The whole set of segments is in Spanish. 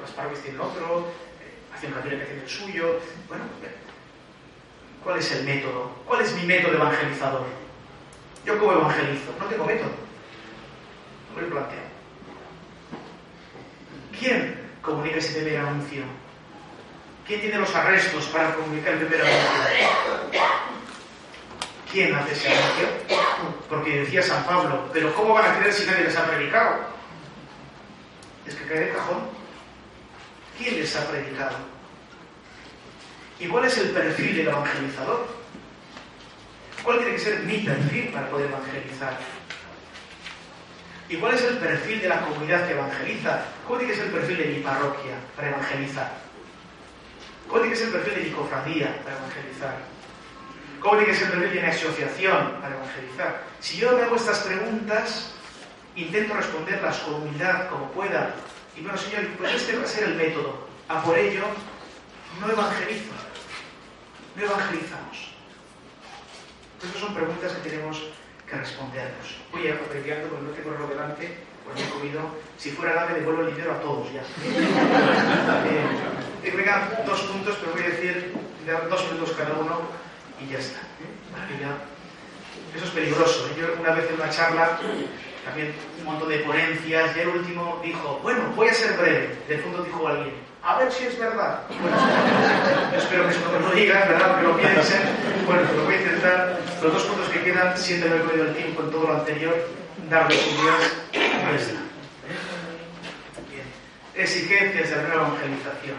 las parroquias tienen otro, eh, camino que tiene el suyo. Bueno, ¿cuál es el método? ¿Cuál es mi método evangelizador? Yo como evangelizo, no tengo método. No lo planteo. ¿Quién comunica ese primer anuncio? ¿Quién tiene los arrestos para comunicar el primer anuncio? ¿Quién hace ese anuncio? Porque decía San Pablo, pero ¿cómo van a creer si nadie les ha predicado? Es que cae de cajón. ¿Quién les ha predicado? ¿Y cuál es el perfil del evangelizador? ¿Cuál tiene que ser mi perfil para poder evangelizar? ¿Y cuál es el perfil de la comunidad que evangeliza? ¿Cuál tiene que ser el perfil de mi parroquia para evangelizar? ¿Cuál tiene que ser el perfil de mi cofradía para evangelizar? ¿Cómo tiene que ser el perfil de mi asociación para evangelizar? Si yo me hago estas preguntas, intento responderlas con humildad, como pueda, y bueno, Señor, pues este va a ser el método. A por ello, no evangelizo, no evangelizamos. Estas son preguntas que tenemos que respondernos. Voy a abreviando porque no tengo reloj delante, pues he comido. Si fuera nada, devuelvo el dinero a todos ya. eh, vengan dos puntos, pero voy a decir dos minutos cada uno y ya está. ¿eh? Eso es peligroso. ¿eh? Yo una vez en una charla, también un montón de ponencias, y el último dijo, bueno, voy a ser breve. De fondo dijo alguien, a ver si es verdad. Bueno, espero que eso no me lo digan, ¿verdad? Que lo piensen. Bueno, lo voy a intentar. Los dos puntos que quedan, siempre me he comido el tiempo en todo lo anterior, darles ideas a esta. Bien. Exigencias de la nueva evangelización.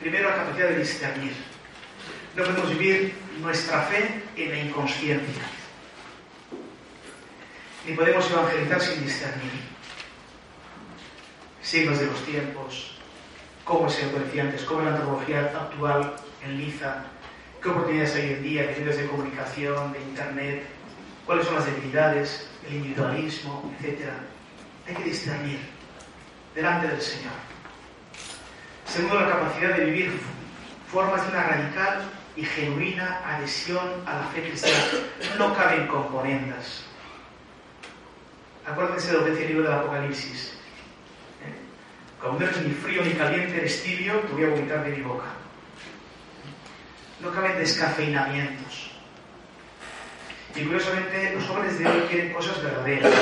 Primero, la capacidad de discernir. No podemos vivir nuestra fe en la inconsciencia. Ni podemos evangelizar sin discernir signos de los tiempos, cómo se decía antes, cómo la antropología actual enliza, qué oportunidades hay hoy en día de medios de comunicación, de internet, cuáles son las debilidades, el individualismo, etc. Hay que discernir delante del Señor. Segundo, la capacidad de vivir formas de una radical y genuina adhesión a la fe cristiana. No caben componendas. Acuérdense de lo que dice el libro del Apocalipsis. Cuando no eres ni frío ni caliente, eres tibio, te voy a vomitar de mi boca. No caben descafeinamientos. Y curiosamente, los jóvenes de hoy quieren cosas verdaderas.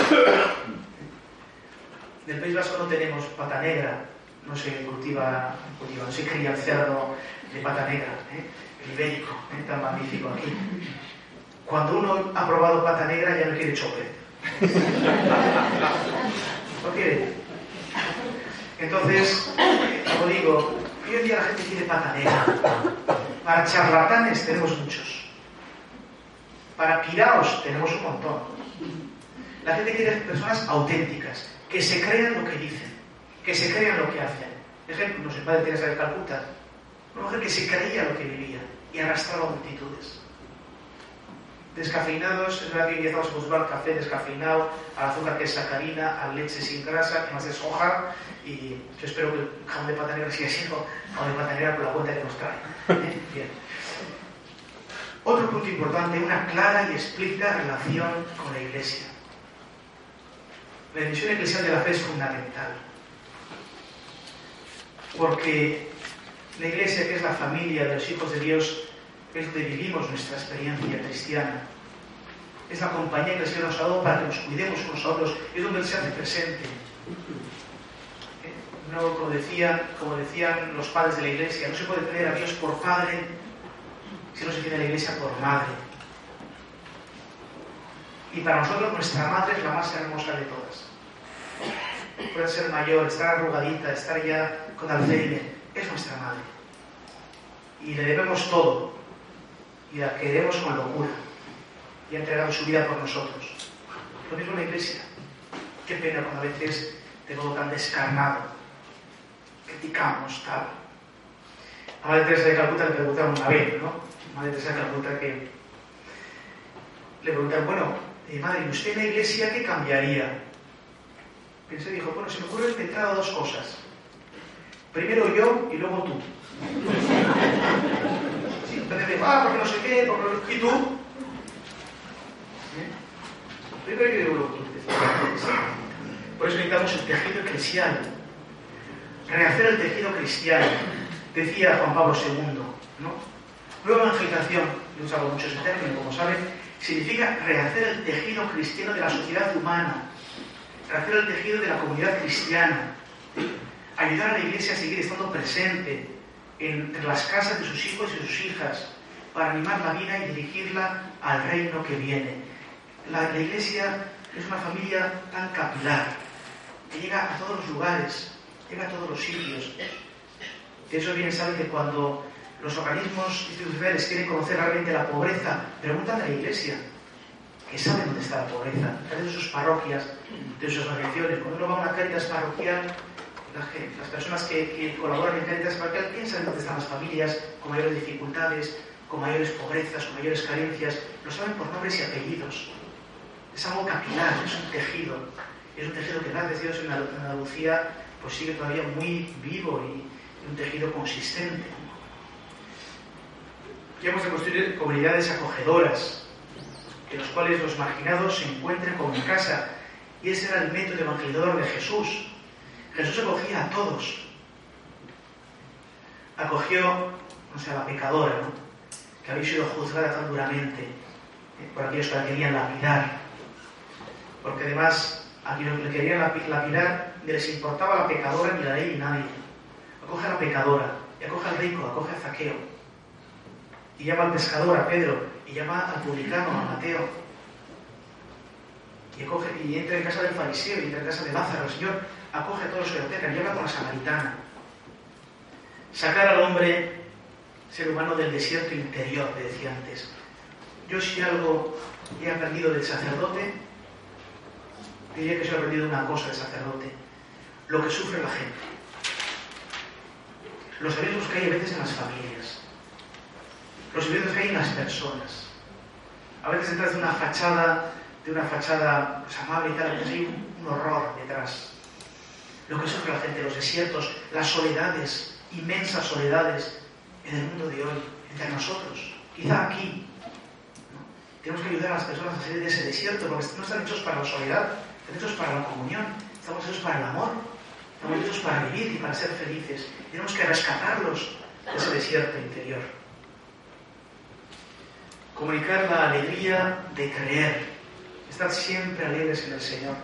En el País Vasco no tenemos pata negra, no se cultiva, cultiva no se cría el cerdo de pata negra, ¿eh? el ibérico, ¿eh? tan magnífico aquí. Cuando uno ha probado pata negra ya no quiere chope. Quiere. Entonces, como digo, hoy en día la gente quiere patanera. Para charlatanes tenemos muchos. Para piraos tenemos un montón. La gente quiere personas auténticas, que se crean lo que dicen, que se crean lo que hacen. Ejemplo, no sé, Padre Teresa de Calcuta, una mujer que se creía lo que vivía y arrastraba multitudes descafeinados, es verdad que empezamos a buscar café descafeinado, al azúcar que es sacarina, a leche sin grasa, que más es hoja, y yo espero que el jamón de pata negra siga siendo jamón de pata negra por la cuenta que nos trae. ¿Eh? Bien. Otro punto importante, una clara y explícita relación con la Iglesia. La dimensión eclesial de la fe es fundamental, porque la Iglesia, que es la familia de los hijos de Dios, es donde vivimos nuestra experiencia cristiana. Es la compañía que el Señor nos ha dado para que nos cuidemos unos a otros. Es donde Él se hace presente. Eh, no, como decían, como decían los padres de la iglesia, no se puede tener a Dios por padre si no se tiene a la iglesia por madre. Y para nosotros nuestra madre es la más hermosa de todas. Puede ser mayor, estar arrugadita, estar ya con Alzheimer, es nuestra madre. Y le debemos todo y la queremos con locura y ha entregado su vida por nosotros. Lo mismo en la iglesia. Qué pena cuando a veces de modo tan descarnado criticamos tal. A Madre Teresa de Calcuta le preguntaron una vez, ¿no? Madre Teresa de Calcuta que le preguntaron, bueno, eh, madre, ¿y usted en la iglesia qué cambiaría? Pensé y dijo, bueno, se me ocurre entrada dos cosas. Primero yo y luego tú. Entonces, ah, porque no sé qué, porque ¿Y tú? ¿Eh? Yo digo, Por eso necesitamos el tejido eclesial. Rehacer el tejido cristiano, decía Juan Pablo II. ¿no? Nueva evangelización, he usado mucho ese término, como saben, significa rehacer el tejido cristiano de la sociedad humana, rehacer el tejido de la comunidad cristiana, ayudar a la iglesia a seguir estando presente entre las casas de sus hijos y sus hijas, para animar la vida y dirigirla al reino que viene. La, iglesia es una familia tan capilar, que llega a todos los lugares, llega a todos los sitios. De eso bien sabe que cuando los organismos institucionales quieren conocer realmente la pobreza, preguntan a la iglesia, que sabe dónde está la pobreza, de sus parroquias, de sus asociaciones. Cuando uno va a una caritas parroquial, las personas que, colaboran en caritas parroquial piensan dónde están las familias con mayores dificultades, con mayores pobrezas, con mayores carencias, lo saben por nombres y apellidos. Es algo capilar, es un tejido. Es un tejido que, gracias a Dios, en Andalucía pues sigue todavía muy vivo y un tejido consistente. De construir comunidades acogedoras, en las cuales los marginados se encuentren como en casa. Y ese era el método evangelizador de Jesús. Jesús acogía a todos. Acogió, a la pecadora, ¿no? que había sido juzgada tan duramente eh, por aquellos que la querían lapidar. Porque además, a quienes le querían lapidar, les importaba la pecadora, ni la ley, ni nadie. Acoge a la pecadora, y acoge al rico, acoge a Zaqueo. Y llama al pescador, a Pedro, y llama al publicano, a Mateo. Y, acoge, y entra en casa del fariseo, y entra en casa de Lázaro. Señor acoge a todos los que y habla con la samaritana. Sacar al hombre, ser humano del desierto interior, te decía antes. Yo si algo he aprendido del sacerdote, diría que se he aprendido una cosa del sacerdote, lo que sufre la gente. Los abiertos que hay a veces en las familias, los abiertos que hay en las personas. A veces detrás de una fachada, de una fachada pues, amable y tal, hay un, un horror detrás. Lo que sufre la gente, los desiertos, las soledades, inmensas soledades en el mundo de hoy, entre nosotros, quizá aquí. Tenemos que ayudar a las personas a salir de ese desierto, porque no están hechos para la soledad, están hechos para la comunión, estamos hechos para el amor, estamos hechos para vivir y para ser felices. Tenemos que rescatarlos de ese desierto interior. Comunicar la alegría de creer, siempre alegres en el Señor.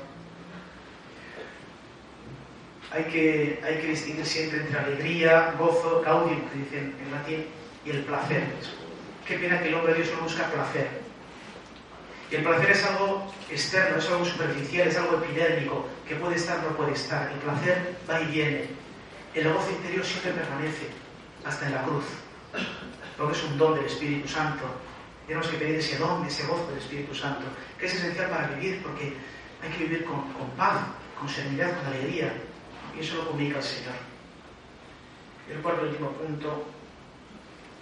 Hay que, hay que distinguir siempre entre alegría, gozo, gaudium, que dicen en latín, y el placer. Qué pena que el hombre de Dios no busca placer. Y el placer es algo externo, es algo superficial, es algo epidérmico, que puede estar, no puede estar. El placer va y viene. El gozo interior siempre permanece, hasta en la cruz, porque es un don del Espíritu Santo. Tenemos que pedir ese don, ese gozo del Espíritu Santo, que es esencial para vivir, porque hay que vivir con, paz, con serenidad, con alegría. Y eso lo comunica el Señor. Y el cuarto y último punto,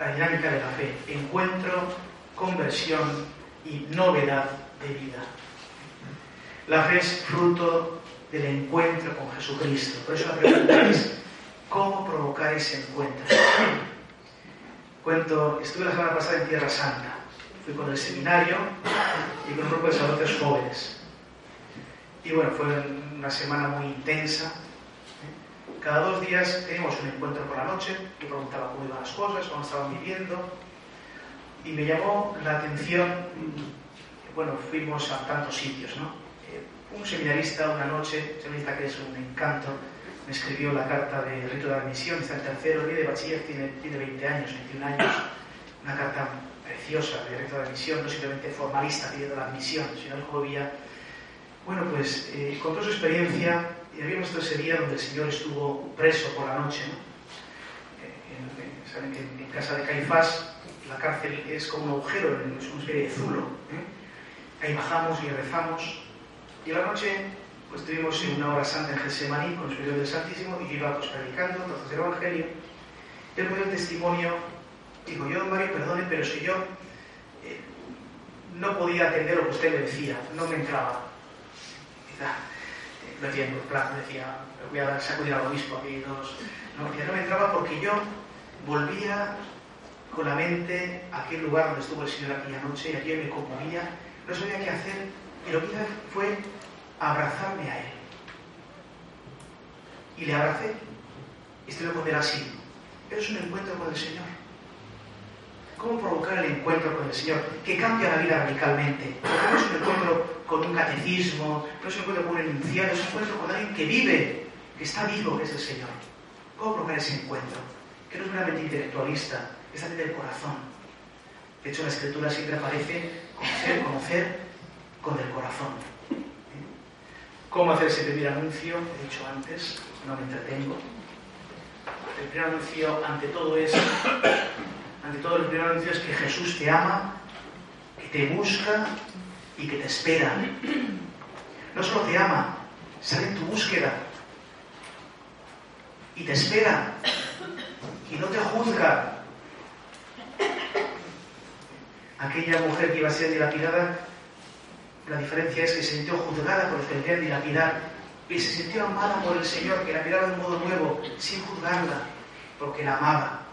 la dinámica de la fe. Encuentro, conversión y novedad de vida. La fe es fruto del encuentro con Jesucristo. Por eso la pregunta es, ¿cómo provocar ese encuentro? Cuento, estuve la semana pasada en Tierra Santa. Fui con el seminario y con un grupo de sacerdotes jóvenes. Y bueno, fue una semana muy intensa. Cada dos días teníamos un encuentro por la noche. Yo preguntaba cómo iban las cosas, cómo estaban viviendo. Y me llamó la atención, bueno, fuimos a tantos sitios, ¿no? un seminarista una noche, seminarista que es un encanto, me escribió la carta de rito de admisión, está en tercero día de bachiller, tiene, tiene 20 años, 21 años, una carta preciosa de rito de admisión, no simplemente formalista pidiendo la admisión, sino el había, bueno, pues eh, contó su experiencia y habíamos estado ese día donde el Señor estuvo preso por la noche, ¿no? En, saben que en, casa de Caifás la cárcel es como un agujero, es una especie de zulo. ¿eh? Ahí bajamos y rezamos y a la noche pues tuvimos una hora santa en Getsemaní con el Señor del Santísimo y yo iba pues, predicando entonces el Evangelio. Y él me dio el testimonio, digo, yo, don Mario, perdone, pero si yo eh, no podía atender lo que usted me decía, no me entraba. Quizá, eh, lo decía en plan, decía, voy a sacudir al obispo aquí, dos, no, no me entraba porque yo volvía con la mente a aquel lugar donde estuvo el Señor aquella noche y aquí me conmovía, no sabía qué hacer y lo que hice fue abrazarme a Él. y le abracé. Y estoy con él así. Pero es un encuentro con el Señor. ¿Cómo provocar el encuentro con el Señor? Que cambia la vida radicalmente. No es un encuentro con un catecismo, no es un encuentro con un enunciado, es un encuentro con alguien que vive, que está vivo, que es el Señor. ¿Cómo provocar ese encuentro? Que no es meramente intelectualista, es también del corazón. De hecho, la escritura siempre aparece conocer, conocer con el corazón. ¿Cómo hacer ese primer anuncio? He dicho antes, no me entretengo. El primer anuncio, ante todo, es ante todo, el primer anuncio es que Jesús te ama, que te busca y que te espera. No solo te ama, sale en tu búsqueda y te espera y no te juzga. Aquella mujer que iba a ser dilapidada, la diferencia es que se sintió juzgada por los que le querían dilapidar y se sintió amada por el Señor, que la miraba de un modo nuevo, sin juzgarla, porque la amaba.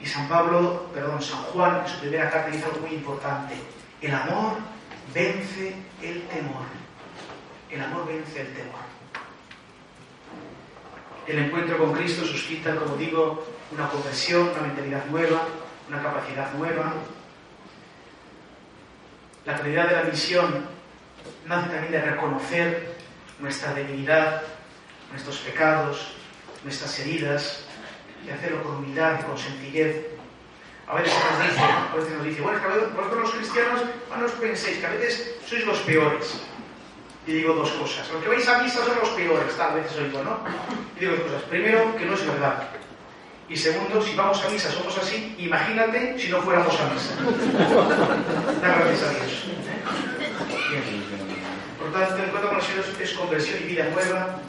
Y San Pablo, perdón, San Juan en su primera carta dice algo muy importante. El amor vence el temor. El amor vence el temor. El encuentro con Cristo suscita, como digo, una conversión, una mentalidad nueva, una capacidad nueva. La calidad de la misión nace también de reconocer nuestra debilidad, nuestros pecados, nuestras heridas, y hacerlo con humildad y con sencillez. A veces nos dice, a veces nos dice, bueno, es que vosotros los cristianos no os penséis que a veces sois los peores. Y digo dos cosas. Los que vais a misa son los peores, tal vez oigo, ¿no? Y digo dos cosas. Primero, que no es verdad. Y segundo, si vamos a misa somos así, imagínate si no fuéramos a misa. Da gracias a Dios. Por tanto, el encuentro con es conversión y vida nueva.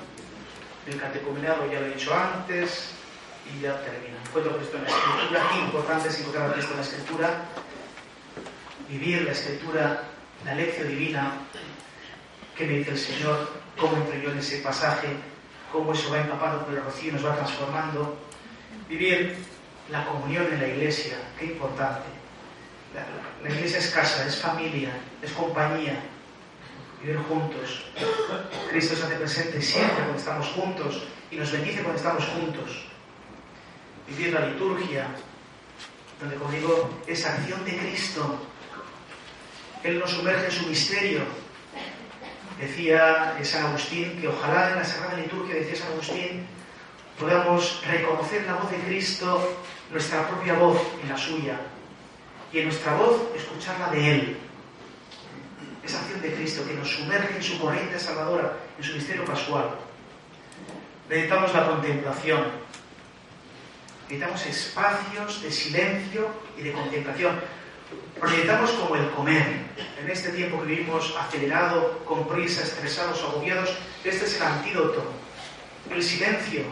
El catecumenado ya lo he dicho antes, y ya termina. Encuentro Cristo en la Escritura. Qué importante es encontrar a Cristo en la Escritura. Vivir la Escritura, la lección divina. ¿Qué me dice el Señor? ¿Cómo entro yo en ese pasaje? ¿Cómo eso va empapando por el rocío y nos va transformando? Vivir la comunión en la iglesia. Qué importante. La, la iglesia es casa, es familia, es compañía. Vivir juntos. Cristo se hace presente siempre cuando estamos juntos y nos bendice cuando estamos juntos vivir la liturgia, donde, como digo, es acción de Cristo. Él nos sumerge en su misterio. Decía San Agustín que ojalá en la Sagrada Liturgia, decía San Agustín, podamos reconocer la voz de Cristo, nuestra propia voz y la suya, y en nuestra voz escucharla de Él. Esa acción de Cristo que nos sumerge en su corriente salvadora, en su misterio pascual. Necesitamos la contemplación, necesitamos espacios de silencio y de contemplación. Proyectamos como el comer. En este tiempo que vivimos acelerado, con prisa, estresados, agobiados, este es el antídoto. El silencio.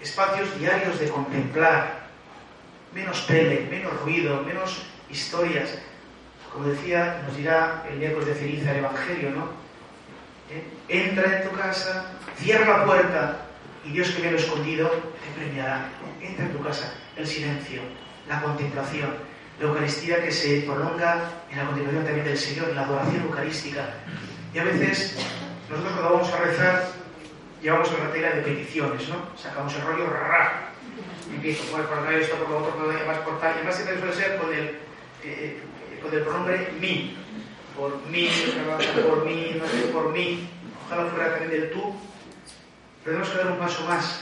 Espacios diarios de contemplar. Menos tele, menos ruido, menos historias. Como decía, nos dirá el miércoles de ceniza el Evangelio, ¿no? ¿Eh? Entra en tu casa, cierra la puerta, y Dios que ve lo escondido te premiará. Entra en tu casa el silencio, la contemplación, la Eucaristía que se prolonga en la contemplación también del Señor, en la adoración eucarística. Y a veces nosotros cuando vamos a rezar llevamos una tela de peticiones, ¿no? Sacamos el rollo, rara, empiezo, por esto, por lo otro, por lo demás, por tal. Y además siempre suele ser con el, eh, con el pronombre mi. Por mí, por mí, no sé, por mí. Ojalá fuera también del tú, pero tenemos que dar un paso más.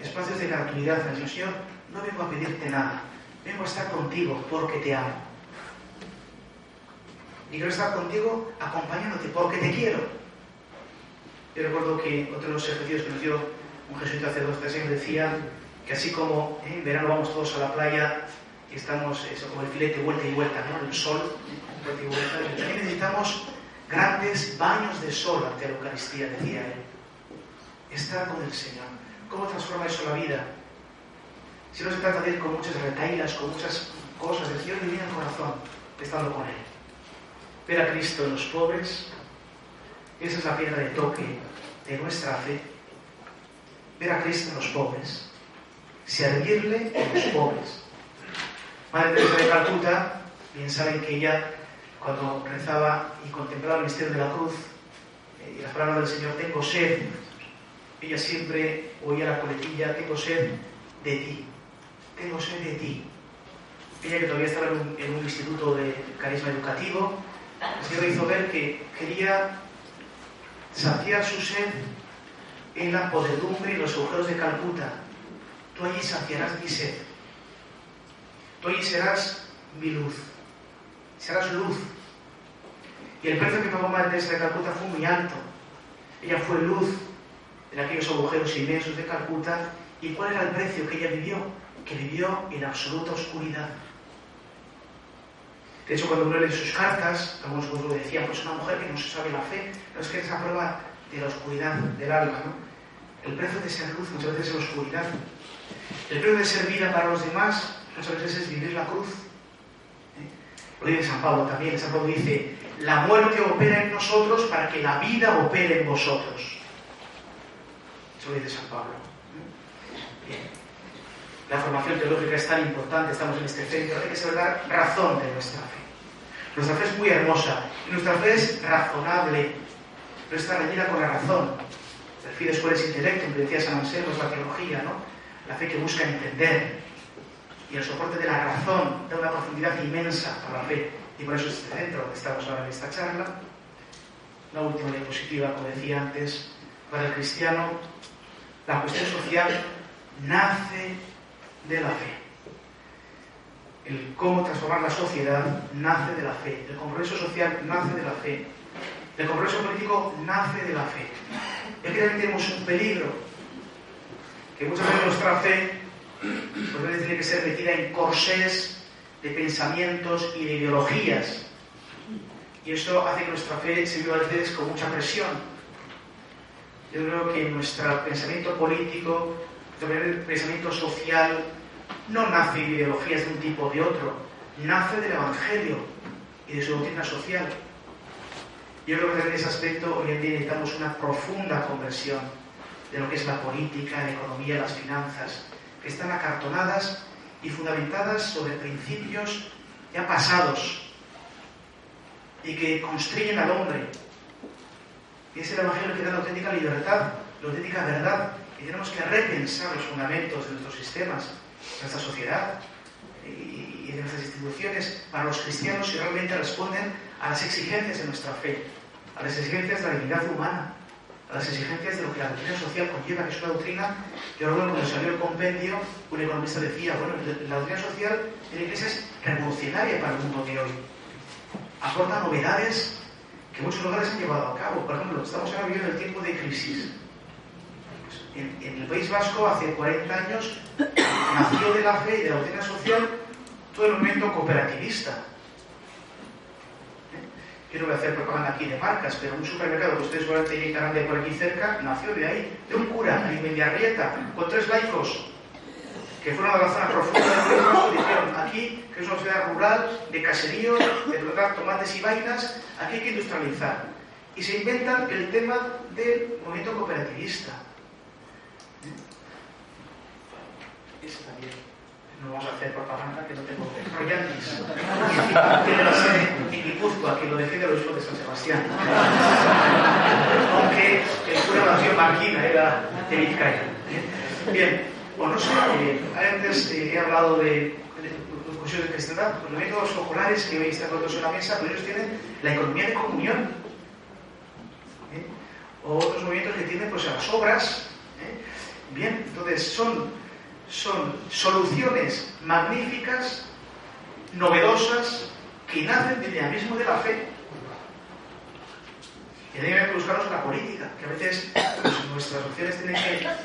Espacios de gratuidad. Señor, no vengo a pedirte nada. Vengo a estar contigo porque te amo. Y quiero estar contigo acompañándote porque te quiero. Yo recuerdo que otro de los ejercicios que nos dio un jesuita hace dos tres años decía que así como en verano vamos todos a la playa y estamos como el filete vuelta y vuelta, ¿no? el sol, vuelta y vuelta, también necesitamos grandes baños de sol ante la Eucaristía, decía él estar con el Señor. ¿Cómo transforma eso la vida? Si no se trata de ir con muchas retailas, con muchas cosas, el Señor en el corazón, estando con Él. Ver a Cristo en los pobres, esa es la piedra de toque de nuestra fe. Ver a Cristo en los pobres, servirle en los pobres. Madre Teresa de Calcuta, bien saben que ella, cuando rezaba y contemplaba el misterio de la cruz, y las palabras del Señor, tengo sed. Ella siempre oía la coletilla, tengo sed de ti, tengo sed de ti. Ella que todavía estaba en un, instituto de carisma educativo, el Señor hizo ver que quería saciar su sed en la podredumbre y los agujeros de Calcuta. Tú allí saciarás mi sed. Tú allí serás mi luz. Serás luz. Y el precio que pagó Madre Teresa de Calcuta fue muy alto. Ella fue luz en aquellos agujeros inmensos de Calcuta. ¿Y cuál era el precio que ella vivió? Que vivió en absoluta oscuridad. De hecho, cuando uno lee sus cartas, algunos lo decían, pues una mujer que no se sabe la fe, no es que esa prueba de la oscuridad del alma, ¿no? El precio de ser luz muchas veces es la oscuridad. El precio de ser vida para los demás muchas veces es vivir la cruz. ¿Eh? Lo dice San Pablo también. San Pablo dice, la muerte opera en nosotros para que la vida opere en vosotros. Eso lo dice San Pablo. Bien. La formación teológica es tan importante, estamos en este centro, hay que saber dar razón de nuestra fe. Nuestra fe es muy hermosa y nuestra fe es razonable, pero está reñida con la razón. El fides es intelecto, como decía San Anselmo, es la teología, ¿no? La fe que busca entender. Y el soporte de la razón da una profundidad inmensa a la fe. Y por eso es este centro donde estamos ahora en esta charla. La última diapositiva, como decía antes, para el cristiano, la cuestión social nace de la fe. El cómo transformar la sociedad nace de la fe. El compromiso social nace de la fe. El compromiso político nace de la fe. Es que también tenemos un peligro, que muchas veces nuestra fe pues, tiene que ser metida en corsés de pensamientos y de ideologías. Y eso hace que nuestra fe se viva a veces con mucha presión. Yo creo que nuestro pensamiento político, nuestro pensamiento social, no nace de ideologías de un tipo o de otro, nace del Evangelio y de su doctrina social. Yo creo que en ese aspecto hoy en día necesitamos una profunda conversión de lo que es la política, la economía, las finanzas, que están acartonadas y fundamentadas sobre principios ya pasados y que constriñen al hombre. Y es el Evangelio que da la auténtica libertad, la auténtica verdad, y tenemos que repensar los fundamentos de nuestros sistemas, de nuestra sociedad y de nuestras instituciones para los cristianos si realmente responden a las exigencias de nuestra fe, a las exigencias de la dignidad humana, a las exigencias de lo que la doctrina social conlleva, que es una doctrina, yo recuerdo cuando salió el compendio, un economista decía, bueno, la doctrina social de la Iglesia es revolucionaria para el mundo de hoy. Aporta novedades que muchos lugares han llevado a cabo. Por ejemplo, estamos ahora viviendo el tiempo de crisis. Pues, en, el País Vasco, hace 40 años, nació de la fe y de la doctrina social todo el movimiento cooperativista yo no voy a hacer propaganda aquí de marcas, pero un supermercado que ustedes seguramente llegarán de por aquí cerca, nació de ahí, de un cura, en Mendiarrieta, con tres laicos, que fueron a la zona profunda del pueblo y dijeron, aquí, que es una ciudad rural, de caserío, de plantar tomates y vainas, aquí hay que industrializar. Y se inventan el tema del movimiento cooperativista. Eso también no vamos a hacer propaganda, que no tengo royalties. Tiene la sede en Guipúzcoa, que lo defiende el obispo de San Sebastián. Aunque el cura nació Marquina, era de Vizcaya. Bien, bueno, no sé, eh, antes eh, he hablado de, cuestiones de los métodos populares que hoy están todos en la mesa, pero ellos tienen la economía de comunión. ¿eh? O otros movimientos que tienen pues a las obras. Bien, entonces son son soluciones magníficas, novedosas, que nacen del dinamismo de la fe. Y también hay que buscarlos en la política, que a veces pues, nuestras opciones tienen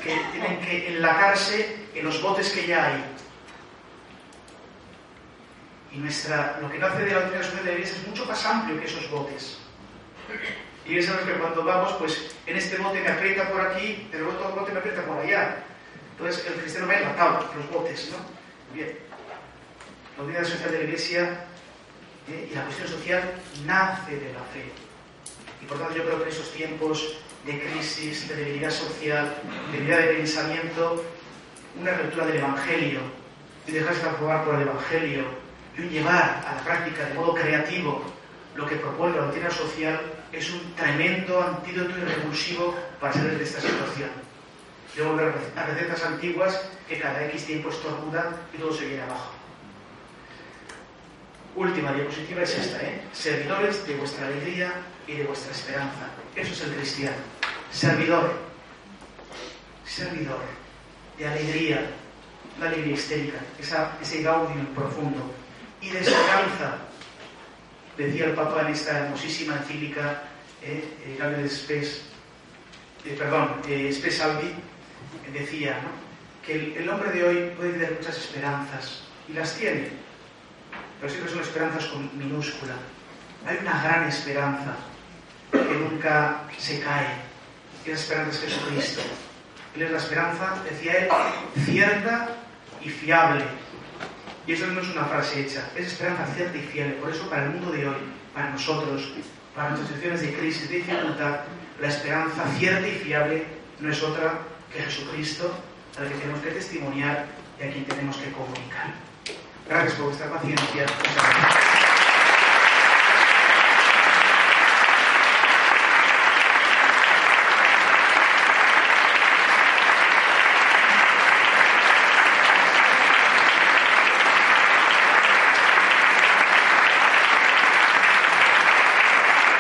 que, tienen que enlacarse en los botes que ya hay. Y nuestra, lo que nace de la doctrina social de la Iglesia es mucho más amplio que esos botes. Y es que cuando vamos, pues en este bote me aprieta por aquí, pero el otro bote me aprieta por allá. Entonces el cristiano va enlatado, los botes, ¿no? Bien. La unidad social de la Iglesia ¿eh? y la cuestión social nace de la fe. Y por tanto yo creo que en esos tiempos de crisis, de debilidad social, de debilidad de pensamiento, una lectura del Evangelio y dejarse transformar por el Evangelio llevar a la práctica de modo creativo lo que propone la doctrina social es un tremendo antídoto y revulsivo para salir de esta situación. De volver a recetas antiguas que cada X tiempo estornudan y todo se viene abajo. Última diapositiva es esta, ¿eh? Servidores de vuestra alegría y de vuestra esperanza. Eso es el cristiano. Servidor. Servidor. De alegría. La alegría histérica. Ese gaudium profundo. Y de esperanza. Decía el Papa en esta hermosísima encíclica, eh, eh de Spes, eh, perdón, eh, Spes Albi, decía que el, el hombre de hoy puede tener muchas esperanzas. Y las tiene pero siempre son esperanzas con minúscula. Hay una gran esperanza que nunca se cae, y esa esperanza es Jesucristo. Él es la esperanza, decía él, cierta y fiable. Y eso no es una frase hecha, es esperanza cierta y fiable. Por eso, para el mundo de hoy, para nosotros, para nuestras situaciones de crisis, de dificultad, la esperanza cierta y fiable no es otra que Jesucristo, al que tenemos que testimoniar y a quien tenemos que comunicar. Gracias por vuestra paciencia.